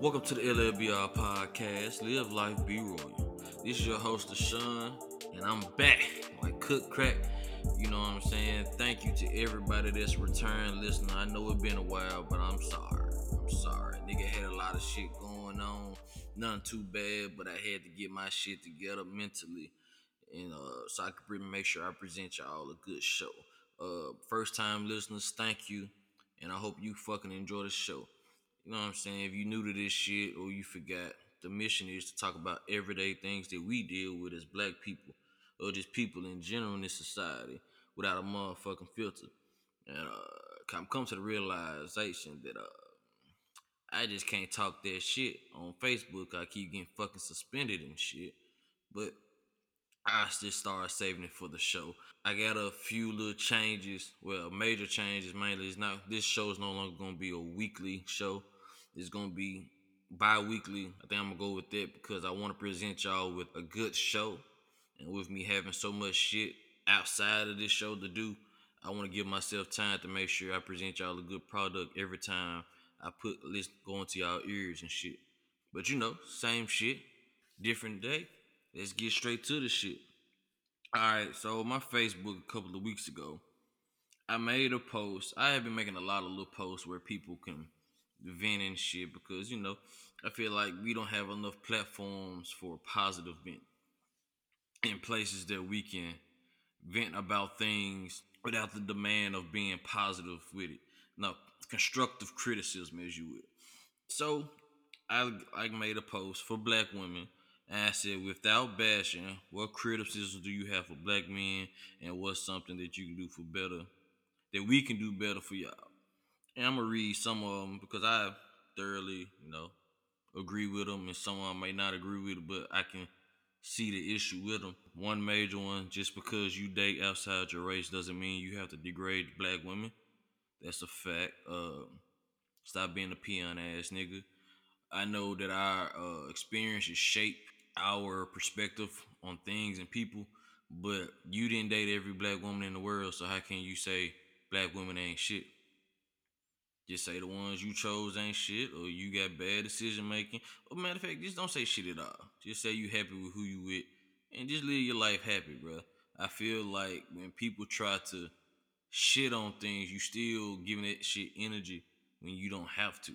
Welcome to the LLBR podcast, Live Life Be Royal. This is your host, Deshaun, and I'm back like cook crack. You know what I'm saying? Thank you to everybody that's returned listening. I know it's been a while, but I'm sorry. I'm sorry. Nigga had a lot of shit going on. Nothing too bad, but I had to get my shit together mentally. And uh, so I could make sure I present y'all a good show. Uh, first time listeners, thank you. And I hope you fucking enjoy the show. You know what I'm saying? If you're new to this shit or you forgot, the mission is to talk about everyday things that we deal with as black people or just people in general in this society without a motherfucking filter. And uh, I'm come to the realization that uh, I just can't talk that shit on Facebook. I keep getting fucking suspended and shit. But I just started saving it for the show. I got a few little changes. Well, major changes mainly. It's not this show is no longer gonna be a weekly show. It's gonna be bi-weekly. I think I'm gonna go with that because I want to present y'all with a good show. And with me having so much shit outside of this show to do, I want to give myself time to make sure I present y'all a good product every time I put this going to y'all ears and shit. But you know, same shit, different day. Let's get straight to the shit. All right, so my Facebook a couple of weeks ago, I made a post. I have been making a lot of little posts where people can vent and shit because you know I feel like we don't have enough platforms for positive vent in places that we can vent about things without the demand of being positive with it. No, constructive criticism, as you would. So I I made a post for black women and I said, without bashing, what criticism do you have for black men and what's something that you can do for better, that we can do better for y'all? And I'm to read some of them because I thoroughly, you know, agree with them and some of them may not agree with it, but I can see the issue with them. One major one, just because you date outside your race doesn't mean you have to degrade black women. That's a fact. Uh, stop being a peon ass nigga. I know that our uh, experiences shape our perspective on things and people, but you didn't date every black woman in the world, so how can you say black women ain't shit? Just say the ones you chose ain't shit, or you got bad decision making. Or matter of fact, just don't say shit at all. Just say you happy with who you with, and just live your life happy, bro. I feel like when people try to shit on things, you still giving that shit energy when you don't have to.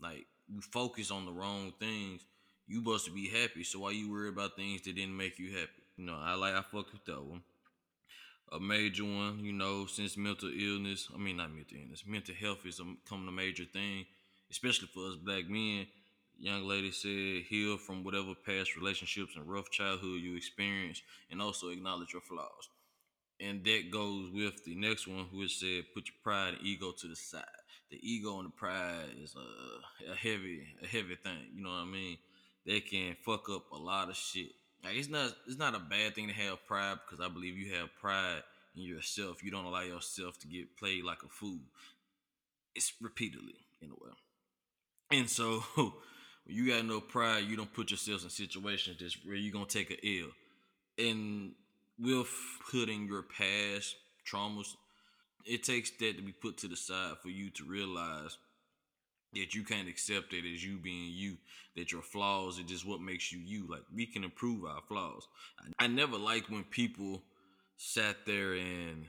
Like you focus on the wrong things you supposed to be happy. So why you worry about things that didn't make you happy? You know, I like I fuck with that one. A major one, you know, since mental illness, I mean not mental illness, mental health is becoming a major thing, especially for us black men. Young lady said, heal from whatever past relationships and rough childhood you experienced, and also acknowledge your flaws. And that goes with the next one, which said, put your pride and ego to the side. The ego and the pride is a, a heavy, a heavy thing. You know what I mean? that can fuck up a lot of shit. Like it's not it's not a bad thing to have pride because I believe you have pride in yourself. You don't allow yourself to get played like a fool. It's repeatedly in a way. And so when you got no pride, you don't put yourself in situations that's where you're gonna take a ill. And with putting your past traumas, it takes that to be put to the side for you to realize that you can't accept it as you being you, that your flaws are just what makes you you. Like we can improve our flaws. I, I never liked when people sat there and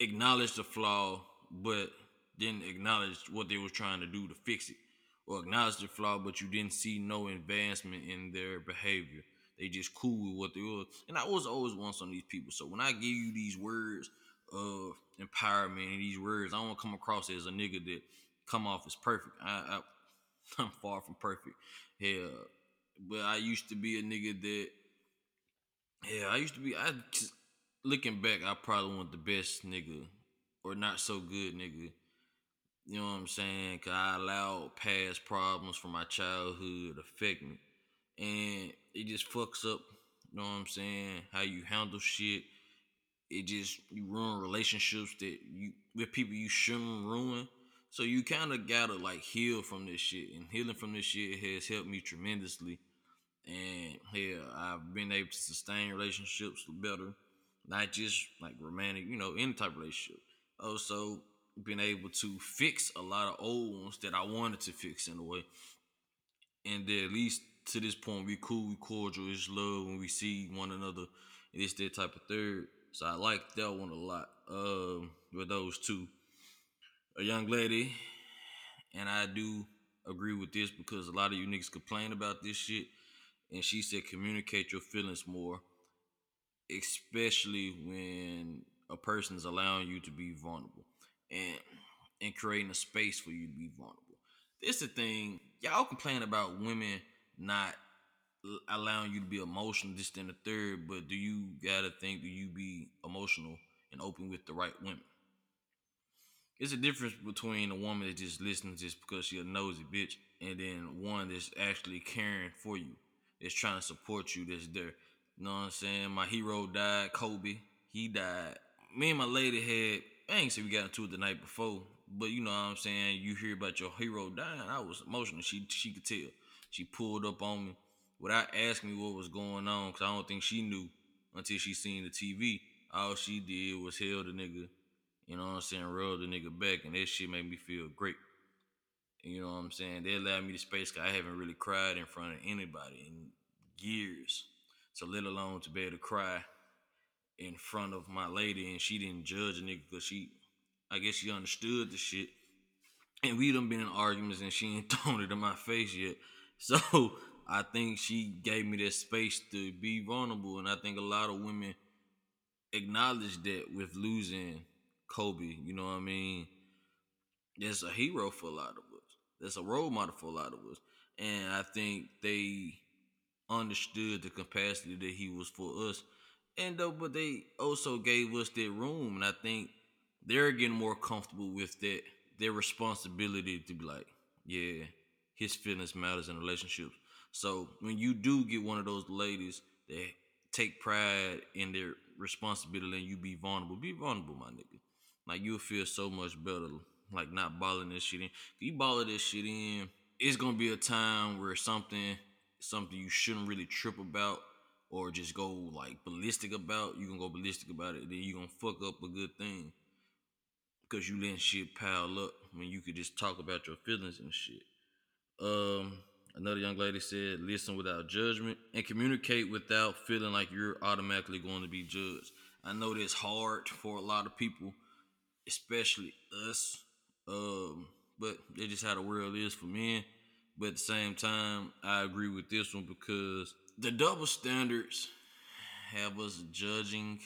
acknowledged the flaw, but didn't acknowledge what they were trying to do to fix it. Or acknowledge the flaw, but you didn't see no advancement in their behavior. They just cool with what they were. And I was always one of these people. So when I give you these words of empowerment and these words, I don't come across as a nigga that come off as perfect. I, I am far from perfect. Yeah, but I used to be a nigga that. Yeah, I used to be. I looking back, I probably want the best nigga or not so good nigga. You know what I'm saying? Cause I allowed past problems from my childhood affect me, and it just fucks up. You know what I'm saying? How you handle shit. It just you ruin relationships that you with people you shouldn't ruin so you kind of gotta like heal from this shit, and healing from this shit has helped me tremendously. And yeah, I've been able to sustain relationships better, not just like romantic, you know, any type of relationship. Also, been able to fix a lot of old ones that I wanted to fix in a way. And at least to this point, we cool, we cordial, it's love when we see one another. It's that type of third. So I like that one a lot. Um, with those two, a young lady, and I do agree with this because a lot of you niggas complain about this shit. And she said, communicate your feelings more, especially when a person is allowing you to be vulnerable and and creating a space for you to be vulnerable. This the thing, y'all complain about women not allowing you to be emotional, this and the third, but do you gotta think do you be emotional and open with the right women? It's a difference between a woman that just listens just because she a nosy bitch, and then one that's actually caring for you, that's trying to support you, that's there. You know what I'm saying? My hero died, Kobe. He died. Me and my lady had I ain't say we got into it the night before, but you know what I'm saying. You hear about your hero dying, I was emotional. She she could tell. She pulled up on me without asking me what was going on, cause I don't think she knew until she seen the TV. All she did was held the nigga, you know what I'm saying, rub the nigga back, and that shit made me feel great. You know what I'm saying? They allowed me the space cause I haven't really cried in front of anybody in years. So let alone to be able to cry in front of my lady and she didn't judge a nigga because she I guess she understood the shit. And we done been in arguments and she ain't thrown it in my face yet. So I think she gave me that space to be vulnerable. And I think a lot of women acknowledge that with losing Kobe. You know what I mean? That's a hero for a lot of us. That's a role model for a lot of us. And I think they understood the capacity that he was for us. And though, but they also gave us that room. And I think they're getting more comfortable with that their responsibility to be like, yeah, his feelings matters in relationships. So when you do get one of those ladies that take pride in their responsibility and you be vulnerable, be vulnerable, my nigga. Like you'll feel so much better, like not balling this shit in. If you ball this shit in, it's gonna be a time where something, something you shouldn't really trip about or just go like ballistic about. You gonna go ballistic about it, then you gonna fuck up a good thing because you letting shit pile up when you could just talk about your feelings and shit. Um, another young lady said, listen without judgment and communicate without feeling like you're automatically going to be judged. I know that's hard for a lot of people, especially us. Um, but they just how the world is for men. But at the same time, I agree with this one because the double standards have us judging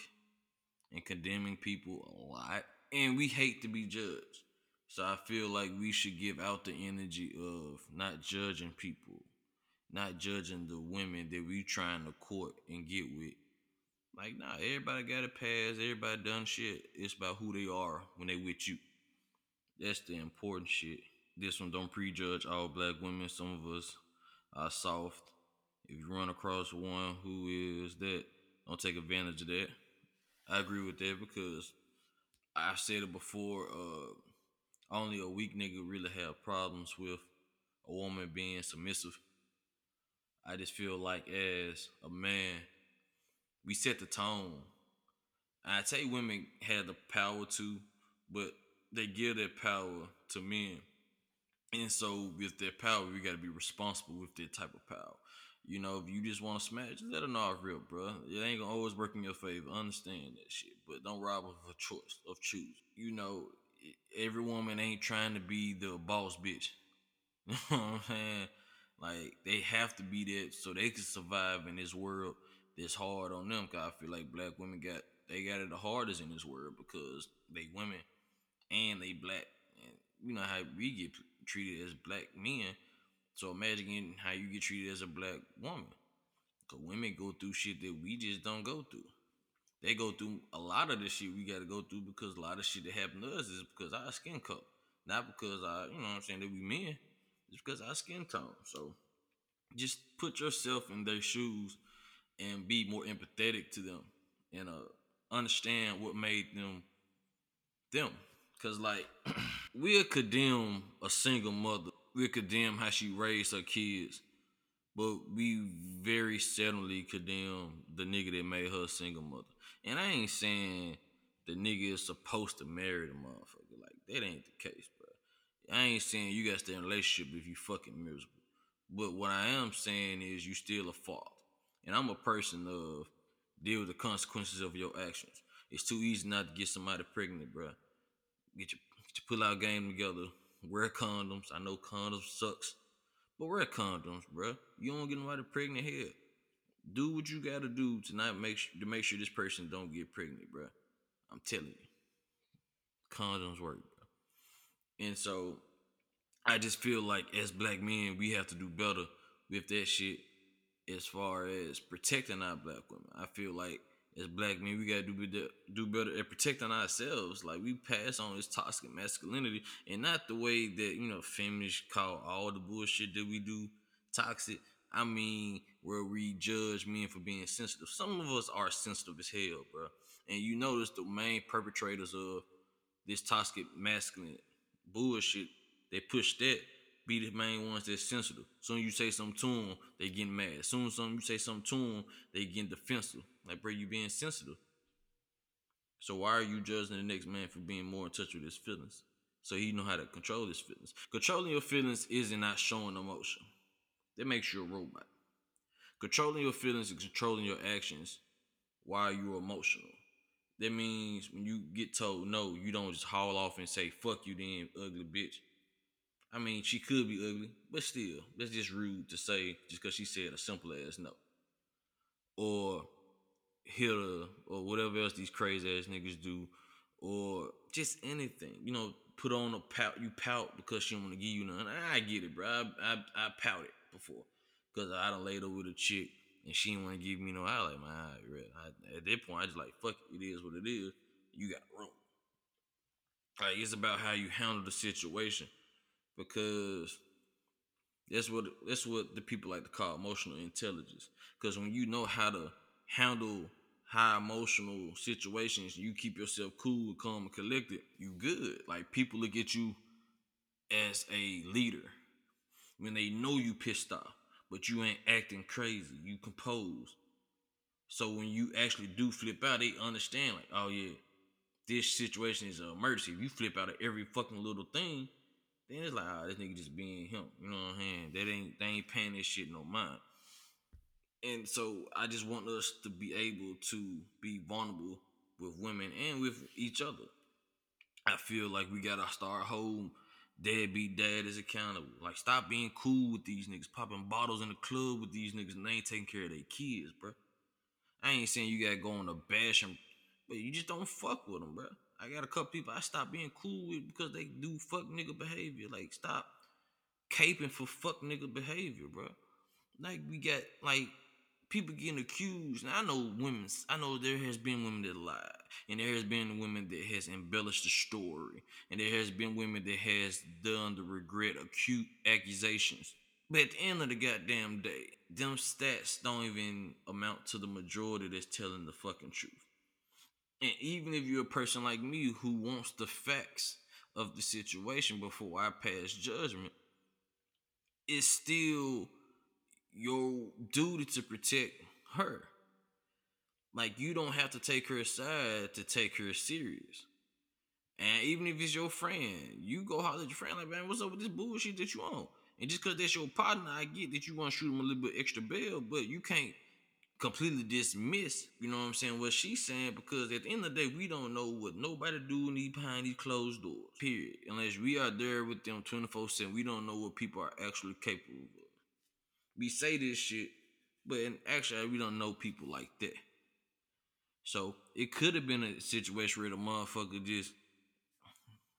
and condemning people a lot. And we hate to be judged. So I feel like we should give out the energy of not judging people, not judging the women that we trying to court and get with. Like, nah, everybody got a pass, everybody done shit. It's about who they are when they with you. That's the important shit. This one don't prejudge all black women. Some of us are soft. If you run across one who is that, don't take advantage of that. I agree with that because I've said it before. Uh, only a weak nigga really have problems with a woman being submissive. I just feel like as a man, we set the tone. I tell you, women have the power to, but they give their power to men. And so with their power, we gotta be responsible with that type of power. You know, if you just want to smash, let her know real, bro. It ain't gonna always work in your favor. Understand that shit, but don't rob her of a choice of choose. You know, every woman ain't trying to be the boss bitch. You know what I'm saying? Like they have to be that so they can survive in this world that's hard on them. Cause I feel like black women got they got it the hardest in this world because they women and they black. And you know how we get treated as black men. So imagine how you get treated as a black woman. Cause women go through shit that we just don't go through they go through a lot of the shit we got to go through because a lot of shit that happened to us is because our skin color, not because I, you know, what I'm saying that we men. It's because our skin tone. So just put yourself in their shoes and be more empathetic to them and uh, understand what made them them. Cause like we'll condemn a single mother. We'll condemn how she raised her kids. But we very seldomly condemn the nigga that made her a single mother. And I ain't saying the nigga is supposed to marry the motherfucker. Like that ain't the case, bro. I ain't saying you gotta stay in a relationship if you fucking miserable. But what I am saying is you still a fault. And I'm a person of deal with the consequences of your actions. It's too easy not to get somebody pregnant, bro. Get your, get your pull out game together. Wear condoms. I know condoms sucks, but wear condoms, bro. You don't get nobody pregnant here. Do what you gotta do to not make sure, to make sure this person don't get pregnant, bro. I'm telling you, condoms work, bro. And so, I just feel like as black men, we have to do better with that shit as far as protecting our black women. I feel like as black men, we gotta do do better at protecting ourselves. Like we pass on this toxic masculinity, and not the way that you know feminists call all the bullshit that we do toxic. I mean, where we judge men for being sensitive. Some of us are sensitive as hell, bro. And you notice the main perpetrators of this toxic masculine bullshit, they push that be the main ones that's sensitive. Soon you say something to them, they getting mad. Soon some you say something to them, they getting defensive. Like, bro, you being sensitive. So why are you judging the next man for being more in touch with his feelings? So he know how to control his feelings. Controlling your feelings isn't not showing emotion. That makes you a robot. Controlling your feelings and controlling your actions while you're emotional. That means when you get told no, you don't just haul off and say, fuck you then, ugly bitch. I mean, she could be ugly, but still, that's just rude to say just because she said a simple ass no. Or hit her, or whatever else these crazy ass niggas do, or just anything. You know, put on a pout, you pout because she don't want to give you none. I get it, bro. I, I, I pouted before because I done laid her with a chick and she didn't want to give me no. I like, man, I, at that point, I just like, fuck it, it is what it is. You got room. Like, it's about how you handle the situation because that's what that's what the people like to call emotional intelligence. Because when you know how to handle high emotional situations, you keep yourself cool, calm, and collected. You good. Like people look at you as a leader when they know you pissed off, but you ain't acting crazy. You compose. So when you actually do flip out, they understand like, oh yeah, this situation is an emergency. If you flip out of every fucking little thing, then it's like, oh, this nigga just being him. You know what I'm saying? They ain't they ain't paying this shit no mind. And so I just want us to be able to be vulnerable with women and with each other. I feel like we gotta start holding deadbeat dad is accountable. Like stop being cool with these niggas, popping bottles in the club with these niggas, and they ain't taking care of their kids, bro. I ain't saying you gotta go on a bash them, but you just don't fuck with them, bro. I got a couple people I stopped being cool with because they do fuck nigga behavior. Like stop caping for fuck nigga behavior, bro. Like we got like people getting accused. Now I know women. I know there has been women that lied, and there has been women that has embellished the story, and there has been women that has done the regret acute accusations. But at the end of the goddamn day, them stats don't even amount to the majority that's telling the fucking truth. And even if you're a person like me who wants the facts of the situation before I pass judgment, it's still your duty to protect her. Like you don't have to take her side to take her serious. And even if it's your friend, you go holler at your friend like, man, what's up with this bullshit that you on? And just cause that's your partner, I get that you want to shoot him a little bit extra bail, but you can't completely dismiss, you know what I'm saying, what she's saying, because at the end of the day, we don't know what nobody do behind these closed doors. Period. Unless we are there with them 24 7, we don't know what people are actually capable of. We say this shit, but in actually we don't know people like that. So it could have been a situation where the motherfucker just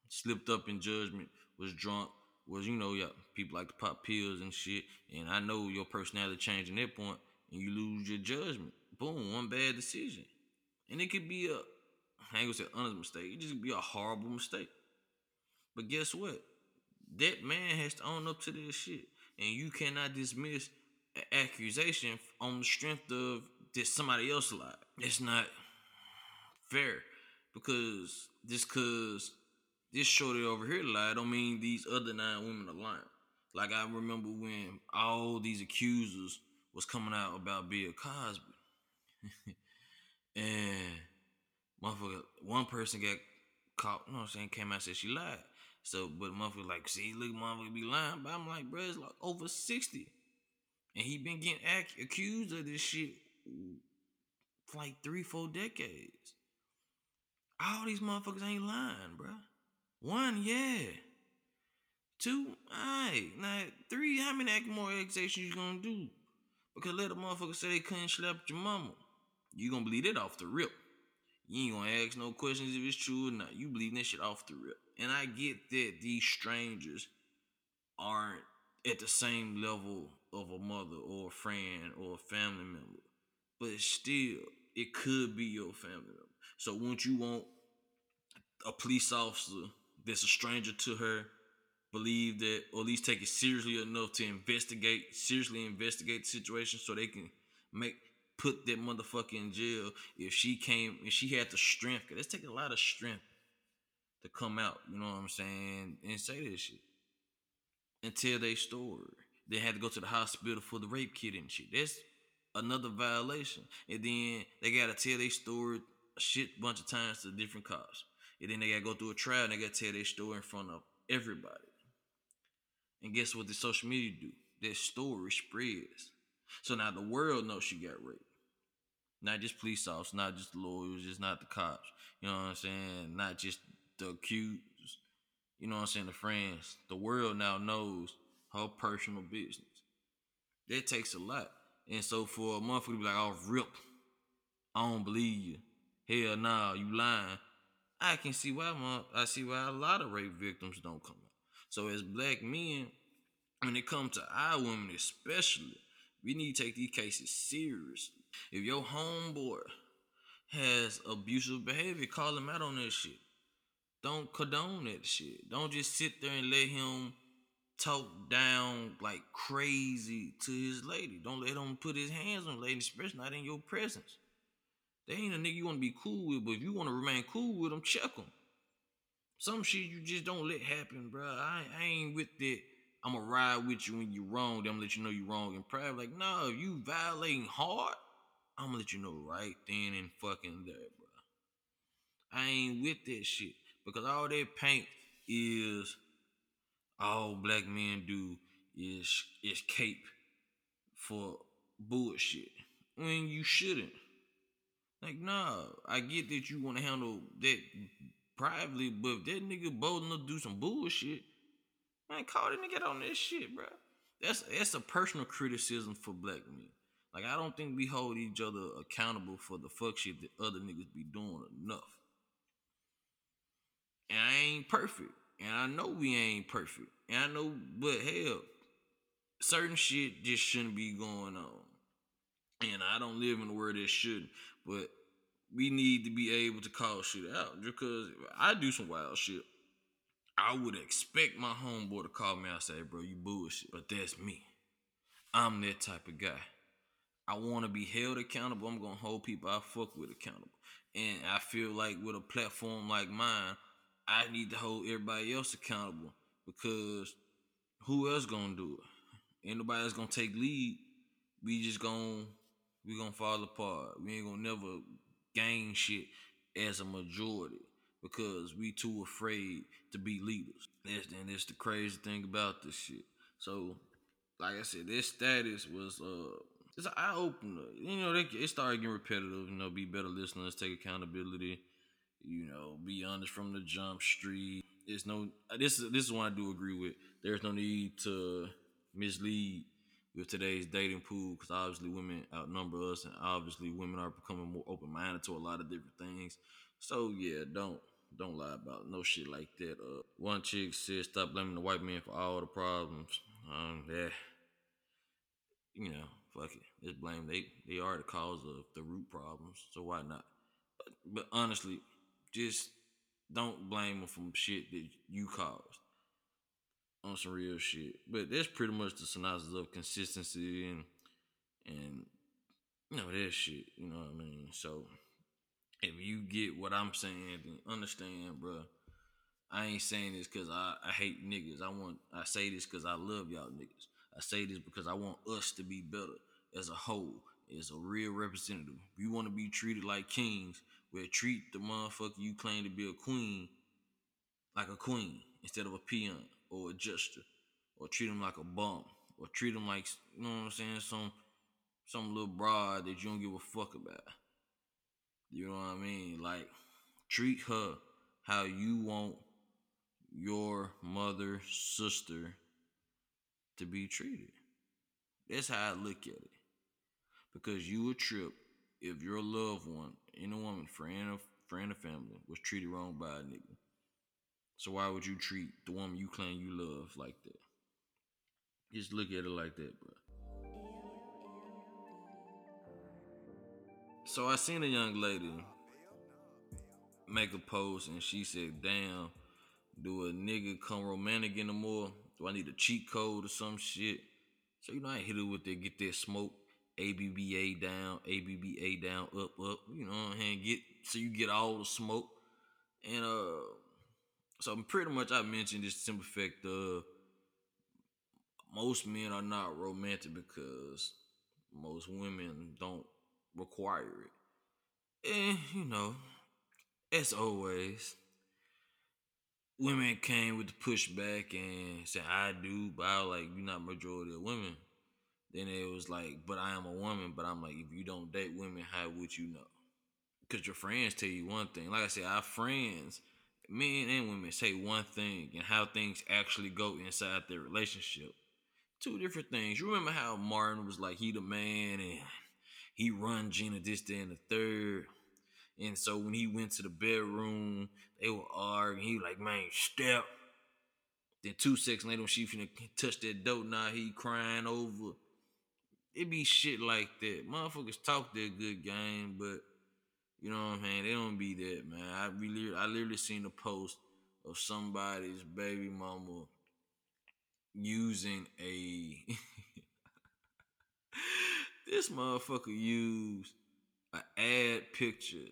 slipped up in judgment, was drunk, was you know, yeah, people like to pop pills and shit. And I know your personality changed in that point and you lose your judgment. Boom, one bad decision. And it could be a, I ain't gonna say honest mistake, it just be a horrible mistake. But guess what? That man has to own up to this shit. And you cannot dismiss an accusation on the strength of that somebody else lied. It's not fair. Because just cause this shorty over here lied don't mean these other nine women are lying. Like I remember when all these accusers was coming out about Bill Cosby. and motherfucker, one person got caught, you know what I'm saying, came out and said she lied. So, but motherfucker like, see, look, motherfucker be lying. But I'm like, bro, it's like over 60. And he been getting ac- accused of this shit for like three, four decades. All these motherfuckers ain't lying, bro. One, yeah. Two, alright. Now, three, how many more accusations you gonna do? Because let a motherfucker say they couldn't slap your mama. You gonna believe it off the rip. You ain't gonna ask no questions if it's true or not. You believe that shit off the rip. And I get that these strangers aren't at the same level of a mother or a friend or a family member. But still, it could be your family member. So wouldn't you want a police officer that's a stranger to her believe that or at least take it seriously enough to investigate, seriously investigate the situation so they can make put that motherfucker in jail if she came if she had the strength. Cause it's taking a lot of strength to come out, you know what I'm saying, and say this shit. And tell their story. They had to go to the hospital for the rape kit and shit. That's another violation. And then they gotta tell their story a shit bunch of times to different cops. And then they gotta go through a trial and they gotta tell their story in front of everybody. And guess what the social media do? Their story spreads. So now the world knows she got raped. Not just police officers, not just the lawyers, just not the cops. You know what I'm saying? Not just the accused. You know what I'm saying? The friends. The world now knows her personal business. That takes a lot. And so for a motherfucker to be like, oh, rip, I don't believe you. Hell nah, you lying. I can see why I see why a lot of rape victims don't come. So as black men, when it comes to our women especially, we need to take these cases seriously. If your homeboy has abusive behavior, call him out on that shit. Don't condone that shit. Don't just sit there and let him talk down like crazy to his lady. Don't let him put his hands on lady, especially not in your presence. They ain't a nigga you want to be cool with, but if you want to remain cool with them, check them. Some shit you just don't let happen, bro. I, I ain't with it. I'm gonna ride with you when you wrong. Then I'm gonna let you know you wrong in private. Like, no, you violating hard, I'm gonna let you know right then and fucking there, bro. I ain't with that shit because all that paint is all black men do is is cape for bullshit when you shouldn't. Like, nah, I get that you want to handle that privately, but if that nigga bold enough to do some bullshit, man, call that nigga on this shit, bro. That's that's a personal criticism for black men. Like, I don't think we hold each other accountable for the fuck shit that other niggas be doing enough. And I ain't perfect. And I know we ain't perfect. And I know, but hell, certain shit just shouldn't be going on. And I don't live in the world that shouldn't. but we need to be able to call shit out. Because I do some wild shit. I would expect my homeboy to call me and say, bro, you bullshit. But that's me. I'm that type of guy. I want to be held accountable. I'm going to hold people I fuck with accountable. And I feel like with a platform like mine, I need to hold everybody else accountable because who else gonna do it? Ain't nobody else gonna take lead. We just gonna we gonna fall apart. We ain't gonna never gain shit as a majority because we too afraid to be leaders. That's and that's the crazy thing about this shit. So, like I said, this status was uh it's an eye opener. You know, they, it started getting repetitive. You know, be better listeners, take accountability you know, be honest from the jump street. There's no this is this is one I do agree with. There's no need to mislead with today's dating pool because obviously women outnumber us and obviously women are becoming more open minded to a lot of different things. So yeah, don't don't lie about no shit like that. Uh, one chick said stop blaming the white man for all the problems. Um, yeah, you know, fuck it, just blame they they are the cause of the root problems. So why not? But, but honestly, just don't blame them for shit that you caused on some real shit. But that's pretty much the synopsis of consistency and and you know that shit. You know what I mean? So if you get what I'm saying, then understand, bro. I ain't saying this because I, I hate niggas. I want I say this because I love y'all niggas. I say this because I want us to be better as a whole, as a real representative. We want to be treated like kings where treat the motherfucker you claim to be a queen like a queen instead of a peon or a jester, or treat them like a bum, or treat them like you know what I'm saying, some some little broad that you don't give a fuck about. You know what I mean? Like treat her how you want your mother, sister to be treated. That's how I look at it. Because you would trip if your loved one, any woman, friend friend or family, was treated wrong by a nigga. So why would you treat the woman you claim you love like that? Just look at it like that, bro. So I seen a young lady make a post and she said, damn, do a nigga come romantic anymore? Do I need a cheat code or some shit? So you know I hit it with that get that smoke, ABBA down, ABBA down, up, up. You know what I'm saying? Get so you get all the smoke. And uh so pretty much I mentioned this simple fact of most men are not romantic because most women don't require it. And you know, as always, women came with the pushback and said, I do, but I like, you're not majority of women. Then it was like, but I am a woman, but I'm like, if you don't date women, how would you know? Because your friends tell you one thing. Like I said, our friends, men and women, say one thing and how things actually go inside their relationship. Two different things. You remember how Martin was like, he the man and he run Gina this, day, and the third. And so when he went to the bedroom, they were arguing. He was like, man, step. Then two seconds later, when she finna touch that dope, now he crying over. It be shit like that. Motherfuckers talk their good game, but you know what I'm saying? They don't be that, man. I really, I literally seen a post of somebody's baby mama using a. this motherfucker used an ad picture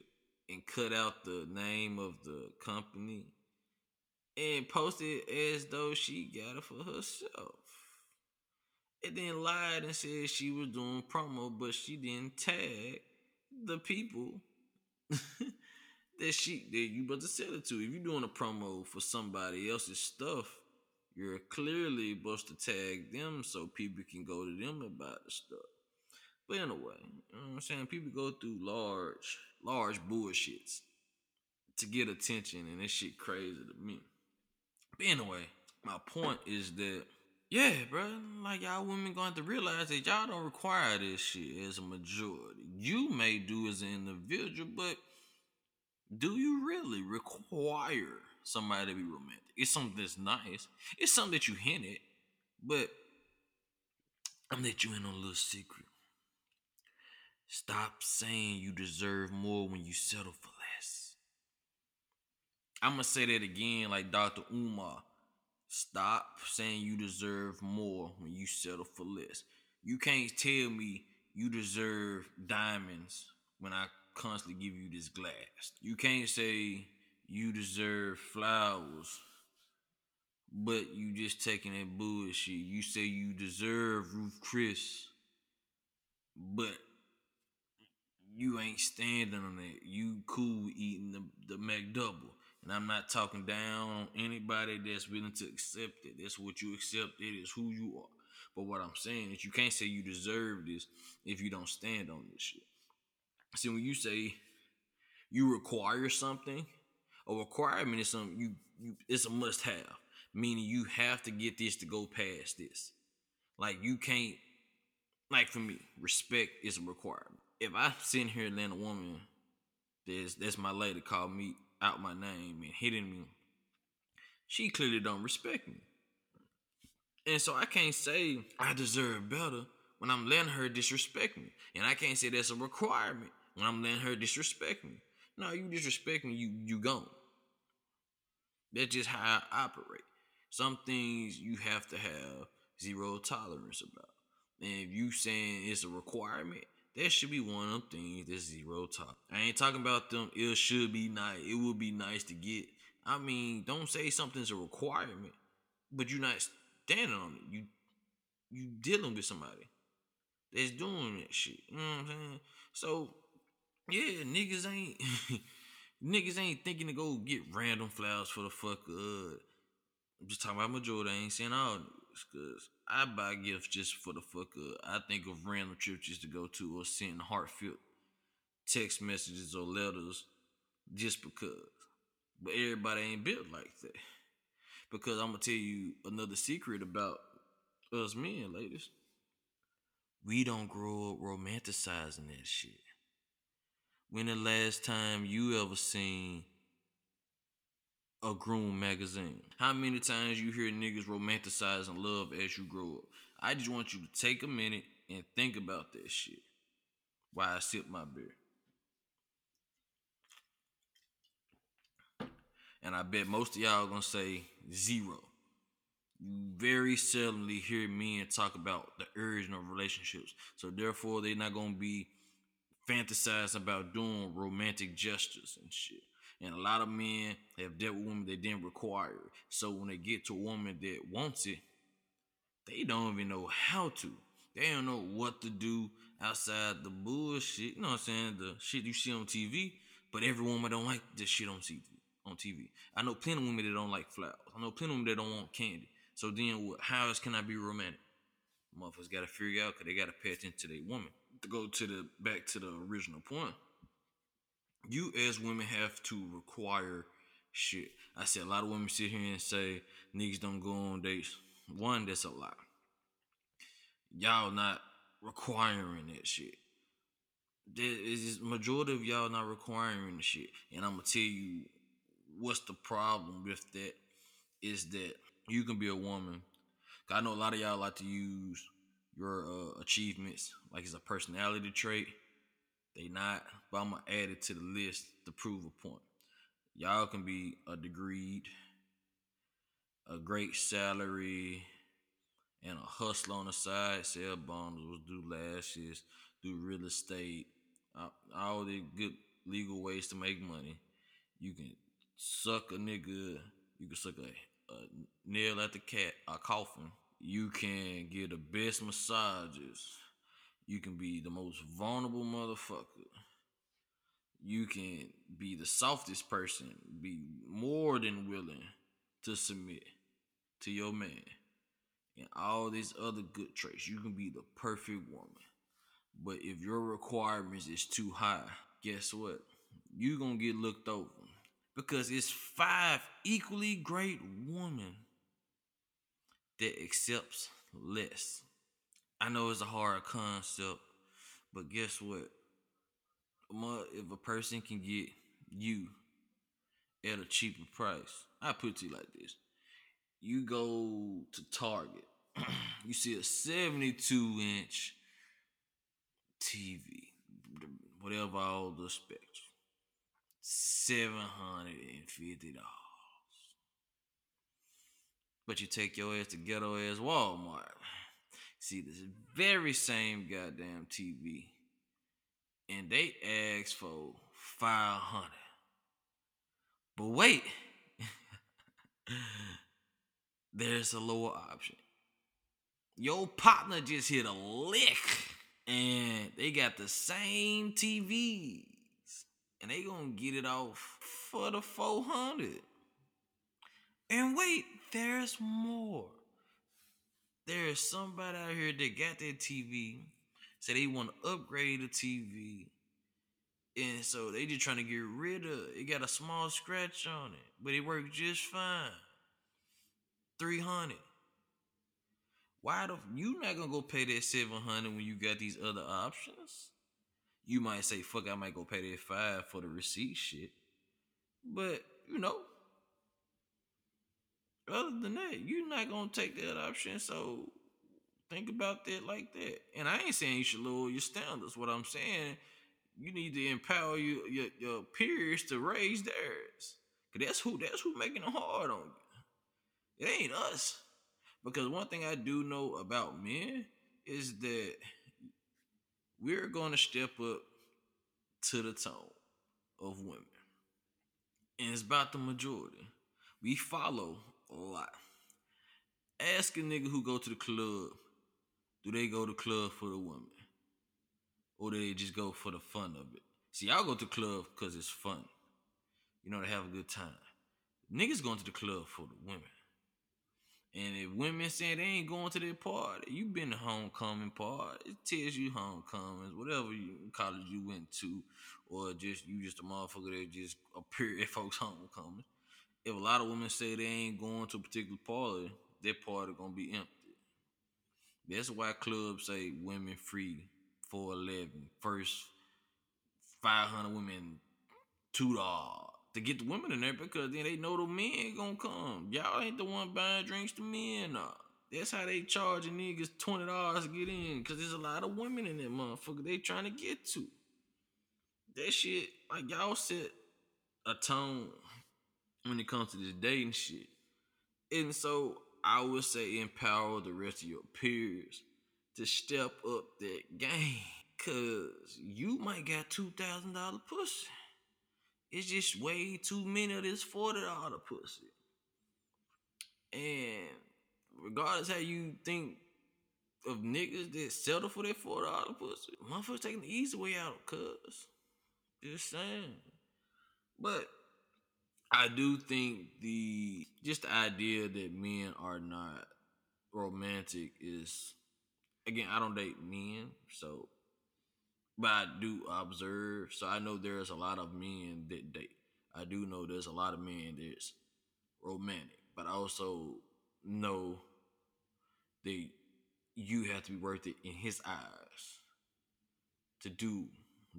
and cut out the name of the company and posted as though she got it for herself. And then lied and said she was doing promo, but she didn't tag the people that she that you about to sell it to. If you're doing a promo for somebody else's stuff, you're clearly supposed to tag them so people can go to them about the stuff. But anyway, you know what I'm saying? People go through large, large bullshits to get attention, and this shit crazy to me. But anyway, my point is that, yeah, bro, like y'all women going to realize that y'all don't require this shit as a majority. You may do as an individual, but do you really require somebody to be romantic? It's something that's nice. It's something that you hint at, but I'm gonna let you in on a little secret. Stop saying you deserve more when you settle for less. I'm gonna say that again, like Dr. Umar. Stop saying you deserve more when you settle for less. You can't tell me you deserve diamonds when I constantly give you this glass. You can't say you deserve flowers, but you just taking that bullshit. You say you deserve Ruth Chris, but you ain't standing on it. You cool eating the, the McDouble. And I'm not talking down on anybody that's willing to accept it. That's what you accept. It is who you are. But what I'm saying is you can't say you deserve this if you don't stand on this shit. See, when you say you require something, a requirement is something you, you it's a must have. Meaning you have to get this to go past this. Like you can't like for me, respect is a requirement if I sit here and let a woman that's that's my lady call me out my name and hitting me, she clearly don't respect me. And so I can't say I deserve better when I'm letting her disrespect me. And I can't say that's a requirement when I'm letting her disrespect me. No, you disrespect me, you you gone. That's just how I operate. Some things you have to have zero tolerance about. And if you saying it's a requirement, that should be one of them things that's zero top. I ain't talking about them. It should be nice. It would be nice to get. I mean, don't say something's a requirement, but you're not standing on it. You you dealing with somebody that's doing that shit. You know what I'm saying? So yeah, niggas ain't Niggas ain't thinking to go get random flowers for the fuck uh I'm just talking about majority, I ain't saying all niggas, cause I buy gifts just for the fuck of I think of random trips just to go to or send heartfelt text messages or letters just because. But everybody ain't built like that. Because I'm gonna tell you another secret about us men, ladies. We don't grow up romanticizing that shit. When the last time you ever seen a groom magazine? How many times you hear niggas romanticizing love as you grow up? I just want you to take a minute and think about that shit while I sip my beer. And I bet most of y'all gonna say zero. You very seldomly hear men talk about the urge of relationships. So therefore they're not gonna be fantasizing about doing romantic gestures and shit. And a lot of men have dealt with women that didn't require it. So when they get to a woman that wants it, they don't even know how to. They don't know what to do outside the bullshit. You know what I'm saying? The shit you see on TV. But every woman don't like this shit on TV. On TV. I know plenty of women that don't like flowers. I know plenty of women that don't want candy. So then what? How else can I be romantic? Motherfuckers gotta figure out because they gotta pay attention to their woman. To go to the back to the original point you as women have to require shit. I said a lot of women sit here and say niggas don't go on dates. One, that's a lie. Y'all not requiring that shit. There is majority of y'all not requiring the shit. And I'm gonna tell you what's the problem with that is that you can be a woman. I know a lot of y'all like to use your uh, achievements like it's a personality trait they not, but I'm gonna add it to the list to prove a point. Y'all can be a degreed, a great salary, and a hustle on the side, sell bundles, do lashes, do real estate, uh, all the good legal ways to make money. You can suck a nigga, you can suck a, a nail at the cat, a coffin. You can get the best massages you can be the most vulnerable motherfucker. You can be the softest person, be more than willing to submit to your man. And all these other good traits. You can be the perfect woman. But if your requirements is too high, guess what? You're gonna get looked over. Because it's five equally great women that accepts less. I know it's a hard concept, but guess what? If a person can get you at a cheaper price, I put it like this: you go to Target, you see a 72 inch TV, whatever all the specs, seven hundred and fifty dollars. But you take your ass to ghetto ass Walmart see this very same goddamn TV, and they ask for five hundred. But wait, there's a lower option. Your partner just hit a lick, and they got the same TVs, and they gonna get it off for the four hundred. And wait, there's more. There is somebody out here that got that TV, say they want to upgrade the TV, and so they just trying to get rid of it. It got a small scratch on it, but it worked just fine. 300. Why the you not gonna go pay that 700 when you got these other options? You might say, fuck, I might go pay that five for the receipt shit. But, you know, other than that, you're not gonna take that option. So think about that like that. And I ain't saying you should lower your standards. What I'm saying, you need to empower you, your your peers to raise theirs. Cause that's who that's who making it hard on you. It ain't us. Because one thing I do know about men is that we're gonna step up to the tone of women. And it's about the majority. We follow lot. Ask a nigga who go to the club, do they go to the club for the woman? Or do they just go for the fun of it? See, y'all go to the club because it's fun. you know, to have a good time. Niggas going to the club for the women. And if women saying they ain't going to their party, you been to homecoming party. It tells you homecomings, whatever you, college you went to, or just you just a motherfucker that just appear at folks' homecoming. If a lot of women say they ain't going to a particular party, their party gonna be empty. That's why clubs say women free 411. First 500 women, two dollars to get the women in there because then they know the men gonna come. Y'all ain't the one buying drinks to men. Nah. That's how they charging niggas twenty dollars to get in because there's a lot of women in that motherfucker they trying to get to. That shit, like y'all set a tone when it comes to this dating shit. And so I would say empower the rest of your peers to step up that game. Cause you might got two thousand dollar pussy. It's just way too many of this forty dollar pussy. And regardless how you think of niggas that settle for that forty dollar pussy, motherfuckers taking the easy way out, cuz. Just saying. But I do think the just the idea that men are not romantic is again, I don't date men, so but I do observe. So I know there's a lot of men that date. I do know there's a lot of men that's romantic, but I also know that you have to be worth it in his eyes to do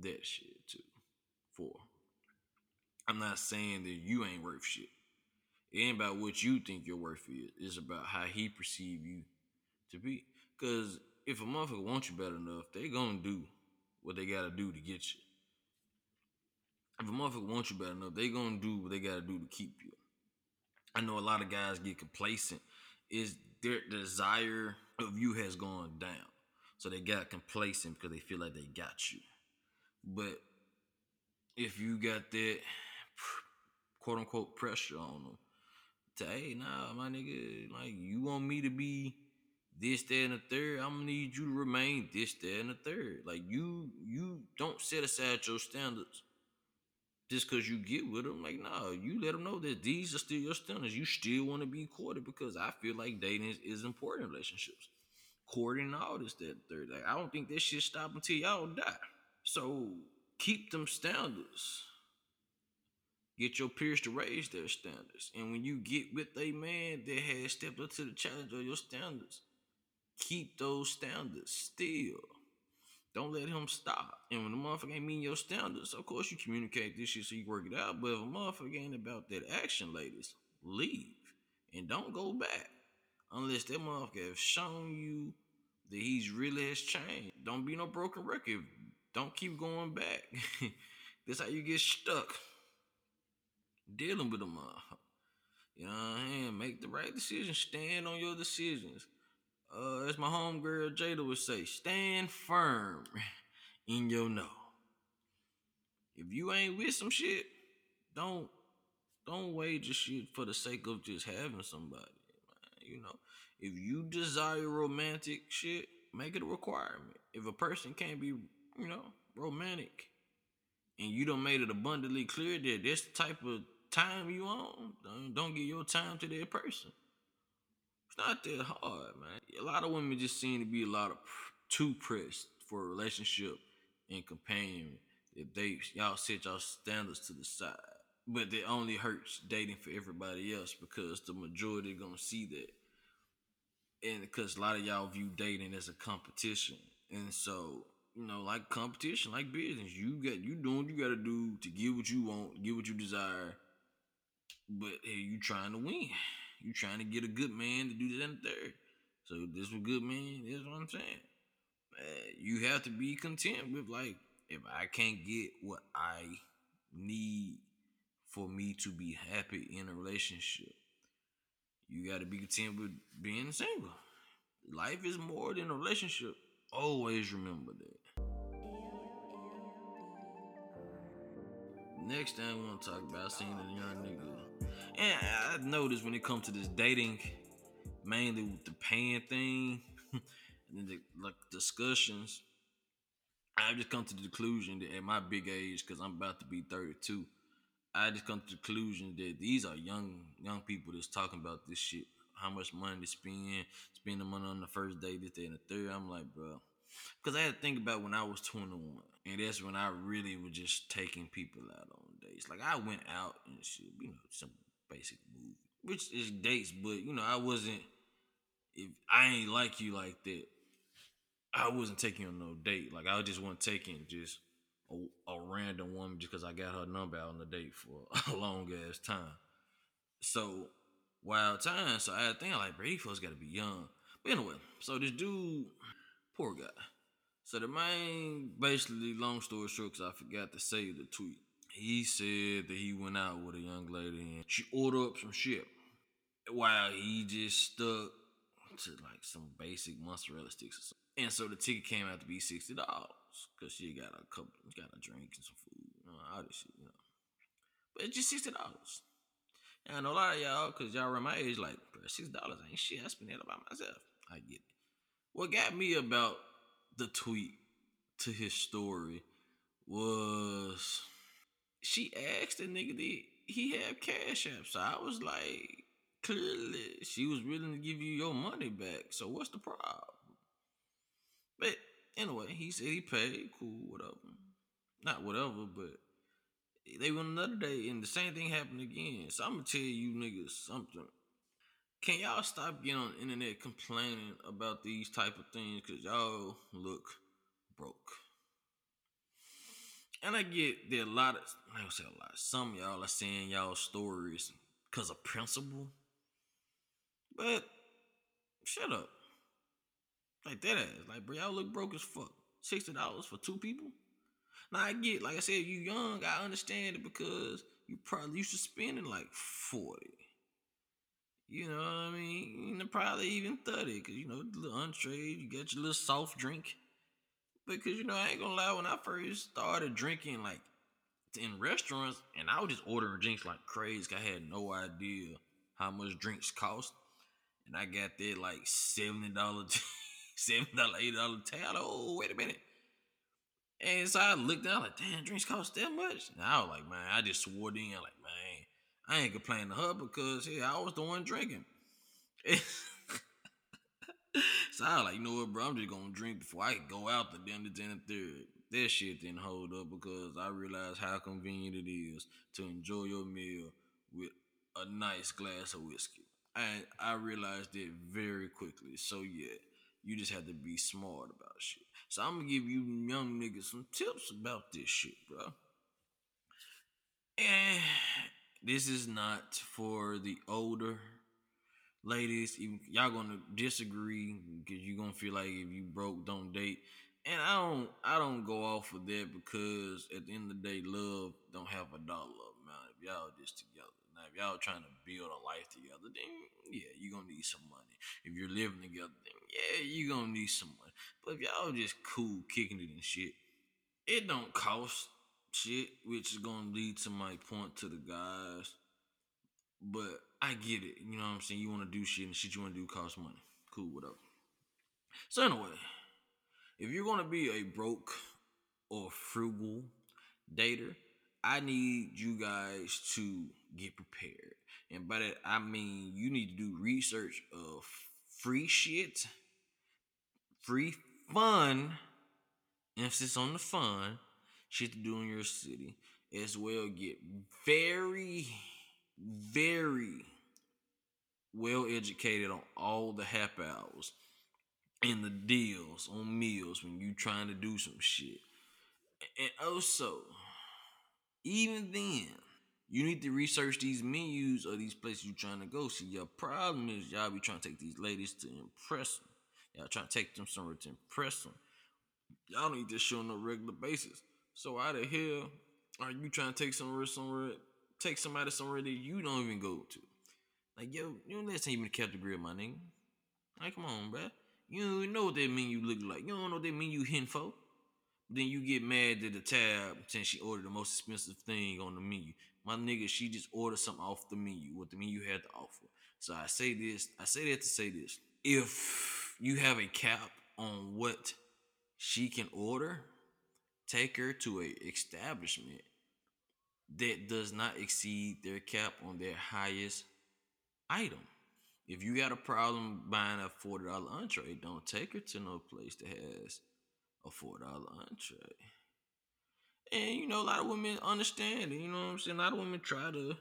that shit too. For I'm not saying that you ain't worth shit. It ain't about what you think your worth is. It's about how he perceive you to be. Cause if a motherfucker wants you better enough, they gonna do what they gotta do to get you. If a motherfucker wants you bad enough, they gonna do what they gotta do to keep you. I know a lot of guys get complacent. Is their desire of you has gone down. So they got complacent because they feel like they got you. But if you got that quote unquote pressure on them to hey nah my nigga like you want me to be this, that, and the third. I'm gonna need you to remain this, that, and the third. Like you, you don't set aside your standards just because you get with them. Like, nah, you let them know that these are still your standards. You still want to be courted because I feel like dating is, is important in relationships. Courting all this, that, third. Like, I don't think that shit stop until y'all die. So keep them standards. Get your peers to raise their standards. And when you get with a man that has stepped up to the challenge of your standards, keep those standards still. Don't let him stop. And when the motherfucker ain't meeting your standards, of course you communicate this shit so you work it out. But if a motherfucker ain't about that action, ladies, leave. And don't go back. Unless that motherfucker has shown you that he's really has changed. Don't be no broken record. Don't keep going back. That's how you get stuck. Dealing with a motherfucker. You know what I mean? Make the right decision. Stand on your decisions uh, as my homegirl Jada would say, stand firm in your no. If you ain't with some shit, don't don't wager shit for the sake of just having somebody. You know, if you desire romantic shit, make it a requirement. If a person can't be, you know, romantic, and you don't made it abundantly clear that this type of time you on, don't, don't give your time to that person It's not that hard, man. A lot of women just seem to be a lot of too pressed for a relationship and companion. If they y'all set y'all standards to the side, but it only hurts dating for everybody else because the majority gonna see that, and because a lot of y'all view dating as a competition, and so you know, like competition, like business, you got you doing you got to do to get what you want, get what you desire, but hey, you trying to win. You trying to get a good man to do that and third. So this was good man. That's what I'm saying. Uh, you have to be content with like if I can't get what I need for me to be happy in a relationship, you got to be content with being single. Life is more than a relationship. Always remember that. Next thing I want to talk about, seeing a young nigga and I noticed when it comes to this dating, mainly with the paying thing and the like discussions, I've just come to the conclusion that at my big age, because I'm about to be 32, I just come to the conclusion that these are young young people that's talking about this shit. How much money to spend, spending money on the first day, this day, and the third. I'm like, bro, because I had to think about when I was 21, and that's when I really was just taking people out on dates. Like I went out and shit, you know, some basic movie, which is dates, but you know, I wasn't. If I ain't like you like that, I wasn't taking on no date. Like I just wasn't taking just a, a random woman just because I got her number out on the date for a long ass time. So wild time. So I think like, bro, these folks got to be young. But anyway, so this dude, poor guy. So the main, basically, long story short, because I forgot to save the tweet. He said that he went out with a young lady and she ordered up some shit while he just stuck to like some basic mozzarella sticks or something. And so the ticket came out to be sixty dollars because she got a couple, got a drink and some food, you know, all this shit, you know. But it's just sixty dollars. And I know a lot of y'all, cause y'all around my age, like, six dollars ain't shit. I spend that by myself. I get it. What got me about the tweet to his story was she asked the nigga did he have cash app. So I was like, clearly she was willing to give you your money back. So what's the problem? But anyway, he said he paid. Cool, whatever. Not whatever, but they went another day and the same thing happened again. So I'm gonna tell you niggas something. Can y'all stop getting on the internet complaining about these type of things? Cause y'all look broke. And I get that a lot of I don't say a lot. Some y'all are saying y'all stories because of principle. But shut up. Like that ass. Like, bro, y'all look broke as fuck. $60 for two people? Now I get, like I said, you young, I understand it because you probably used to spending like 40. You know what I mean? Probably even 30, because you know, little entree, you got your little soft drink. Because you know, I ain't gonna lie, when I first started drinking like in restaurants, and I was just ordering drinks like crazy, I had no idea how much drinks cost. And I got that like $70 seven dollar, eight dollar tab. Oh, wait a minute. And so I looked down like, damn, drinks cost that much. And I was like, man, I just swore in like, man, I ain't complaining to her because yeah, I was the one drinking. so I was like, you know what, bro, I'm just gonna drink before I go out the dinner dinner third. That shit didn't hold up because I realized how convenient it is to enjoy your meal with a nice glass of whiskey. And I realized it very quickly. So yeah, you just have to be smart about shit. So I'm gonna give you young niggas some tips about this shit, bro. And this is not for the older ladies. Y'all gonna disagree because you gonna feel like if you broke, don't date. And I don't, I don't go off of that because at the end of the day, love don't have a dollar amount. If y'all just together, now if y'all trying to build a life together, then yeah, you gonna need some money. If you're living together, then yeah, you gonna need some money. But if y'all just cool kicking it and shit, it don't cost shit, which is gonna lead to my point to the guys. But I get it, you know what I'm saying? You wanna do shit and shit you wanna do costs money. Cool, whatever. So anyway, if you're gonna be a broke or frugal dater, I need you guys to get prepared. And by that I mean you need to do research of free shit, free fun, emphasis on the fun, shit to do in your city, as well get very, very well educated on all the happy hours and the deals on meals when you trying to do some shit. And also, even then, you need to research these menus or these places you're trying to go. See, your problem is y'all be trying to take these ladies to impress them. Y'all trying to take them somewhere to impress them. Y'all don't need to show on a regular basis. So out of here, are you trying to take some somewhere somewhere take somebody somewhere that you don't even go to? Like yo, you know that's even kept the grill, my nigga. Like come on, bruh. You don't know what that mean you look like. You don't know what that menu hinting for. Then you get mad at the tab since she ordered the most expensive thing on the menu. My nigga, she just ordered something off the menu, what the menu had to offer. So I say this, I say that to say this. If you have a cap on what she can order, take her to a establishment that does not exceed their cap on their highest item. If you got a problem buying a forty dollar entree, don't take her to no place that has a four dollar entree. And you know, a lot of women understand it. You know what I'm saying? A lot of women try to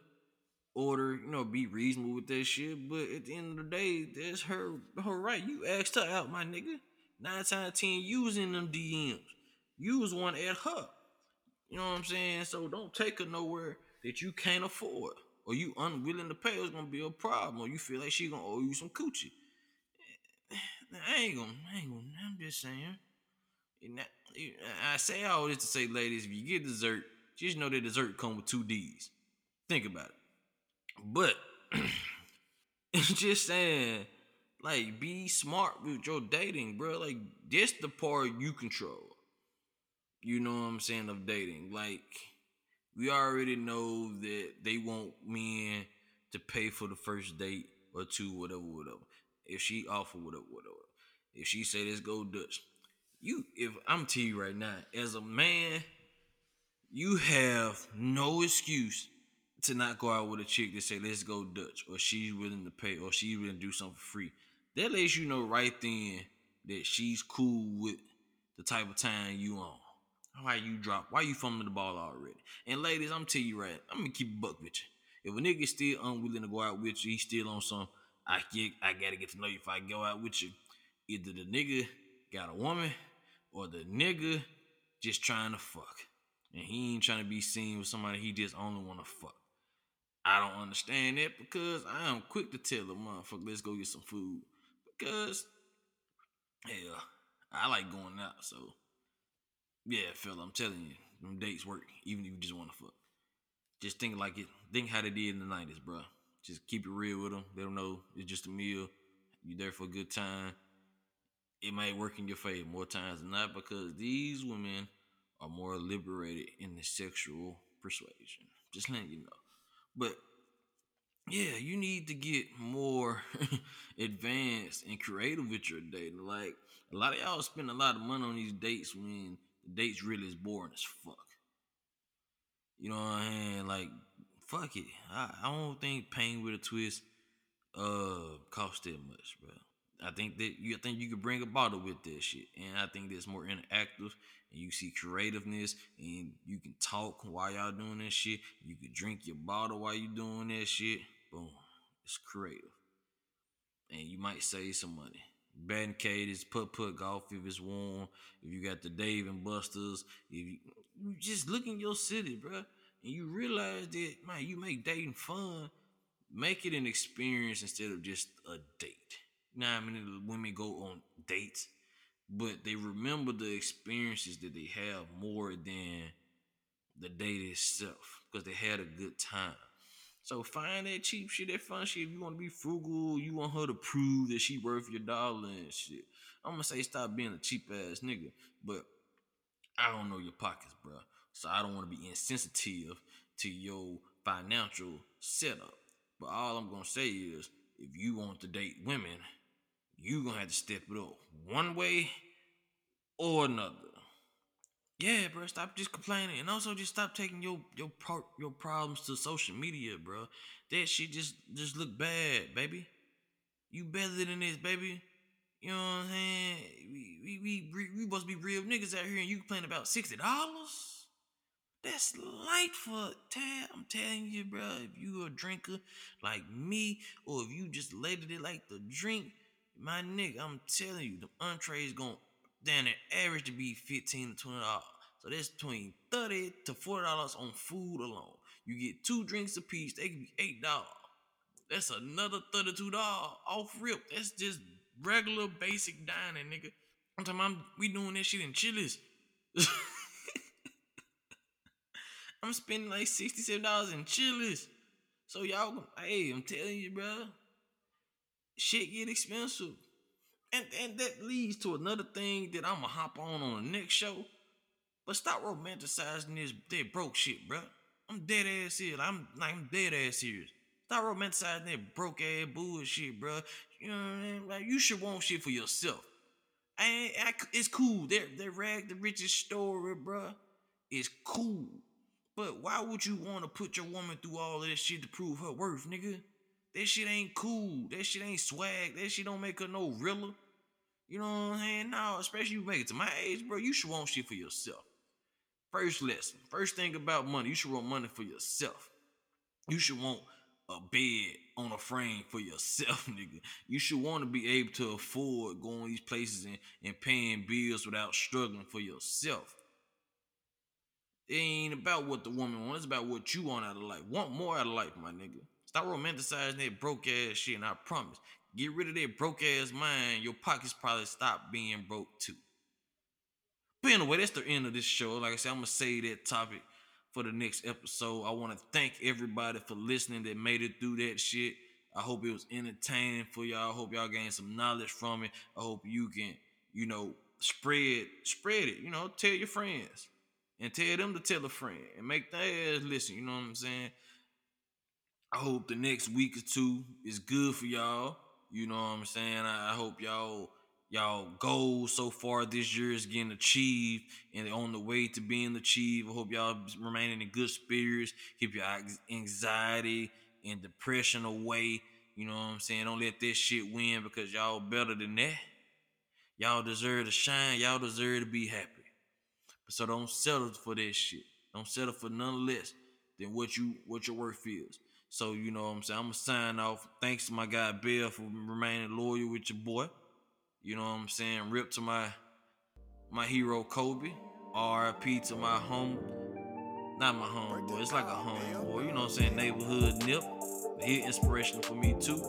order, you know, be reasonable with that shit. But at the end of the day, that's her her right. You asked her out, my nigga. Nine times ten, using them DMs. Was one at her. You know what I'm saying? So don't take her nowhere that you can't afford or you unwilling to pay, is gonna be a problem. Or you feel like she gonna owe you some coochie. I ain't gonna, I ain't gonna, I'm just saying. I say all this to say, ladies, if you get dessert, just know that dessert come with two D's. Think about it. But just saying, like, be smart with your dating, bro. Like, this the part you control. You know what I'm saying of dating. Like, we already know that they want men to pay for the first date or two, whatever, whatever. If she offer whatever, whatever. If she say let's go Dutch, you if I'm to you right now, as a man, you have no excuse to not go out with a chick that say let's go Dutch, or she's willing to pay, or she's willing to do something free. That lets you know right then that she's cool with the type of time you on. Why you drop? Why you fumbling the ball already? And ladies, I'm tell you right, I'm gonna keep a buck with you. If a nigga still unwilling to go out with you, he's still on some. I get, I gotta get to know you if I go out with you. Either the nigga got a woman, or the nigga just trying to fuck, and he ain't trying to be seen with somebody he just only want to fuck. I don't understand that because I am quick to tell a motherfucker, let's go get some food. Because, hell, I like going out, so yeah, fella, I'm telling you, them dates work, even if you just want to fuck. Just think like it. Think how they did in the nineties, bro. Just keep it real with them. They don't know it's just a meal. You there for a good time. It might work in your favor more times than not because these women are more liberated in the sexual persuasion. Just letting you know. But yeah, you need to get more advanced and creative with your dating. Like a lot of y'all spend a lot of money on these dates when dates really is boring as fuck. You know what I'm saying? Like, fuck it. I, I don't think Paint with a Twist uh cost that much, bro. I think that you I think you could bring a bottle with that shit. And I think that's more interactive and you see creativeness and you can talk while y'all doing that shit. You can drink your bottle while you doing that shit. Boom. It's creative. And you might save some money. Batting is putt putt golf if it's warm. If you got the Dave and Buster's, if you, you just look in your city, bro, and you realize that man, you make dating fun. Make it an experience instead of just a date. Now, I mean, women go on dates, but they remember the experiences that they have more than the date itself because they had a good time. So find that cheap shit, that fun shit. If you want to be frugal, you want her to prove that she worth your dollar and shit. I'm gonna say stop being a cheap ass nigga, but I don't know your pockets, bro. So I don't want to be insensitive to your financial setup. But all I'm gonna say is, if you want to date women, you gonna have to step it up one way or another. Yeah, bro, stop just complaining, and also just stop taking your your your problems to social media, bro. That shit just just look bad, baby. You better than this, baby. You know what I'm saying? We we we, we must be real niggas out here, and you complain about sixty dollars. That's light for tab. I'm telling you, bro. If you a drinker like me, or if you just laid it like the drink, my nigga, I'm telling you, the entrees gonna then it average to be 15 to 20 dollars. So that's between 30 to 40 dollars on food alone. You get two drinks a piece, they can be eight dollars. That's another 32 dollars off rip. That's just regular basic dining, nigga. I'm talking about we doing that shit in Chili's. I'm spending like $67 in Chili's. So y'all, hey, I'm telling you, bro, shit get expensive. And and that leads to another thing that I'ma hop on on the next show. But stop romanticizing this that broke shit, bro. I'm dead ass serious. I'm like I'm dead ass serious. Stop romanticizing that broke ass bullshit, bro. You know what I mean? Like you should want shit for yourself. I it's cool. That that rag the richest story, bro. Is cool. But why would you want to put your woman through all of this shit to prove her worth, nigga? That shit ain't cool. That shit ain't swag. That shit don't make her no realer. You know what I'm saying? No, especially you make it to my age, bro. You should want shit for yourself. First lesson. First thing about money, you should want money for yourself. You should want a bed on a frame for yourself, nigga. You should want to be able to afford going these places and, and paying bills without struggling for yourself. It ain't about what the woman wants, it's about what you want out of life. Want more out of life, my nigga. Stop romanticizing that broke ass shit, and I promise. Get rid of that broke ass mind. Your pockets probably stop being broke too. But anyway, that's the end of this show. Like I said, I'm gonna say that topic for the next episode. I want to thank everybody for listening that made it through that shit. I hope it was entertaining for y'all. I hope y'all gained some knowledge from it. I hope you can, you know, spread spread it. You know, tell your friends and tell them to tell a friend and make their ass listen. You know what I'm saying? I hope the next week or two is good for y'all. You know what I'm saying? I, I hope y'all y'all goals so far this year is getting achieved and on the way to being achieved. I hope y'all remaining in good spirits, keep your anxiety and depression away. You know what I'm saying? Don't let this shit win because y'all better than that. Y'all deserve to shine. Y'all deserve to be happy. So don't settle for this shit. Don't settle for none less than what you what your worth is. So you know what I'm saying? I'm gonna sign off. Thanks to my guy Bill for remaining loyal with your boy. You know what I'm saying? Rip to my my hero Kobe. RIP to my home. Not my homeboy. It's like a homeboy. You know what I'm saying? Neighborhood nip. He inspirational for me too.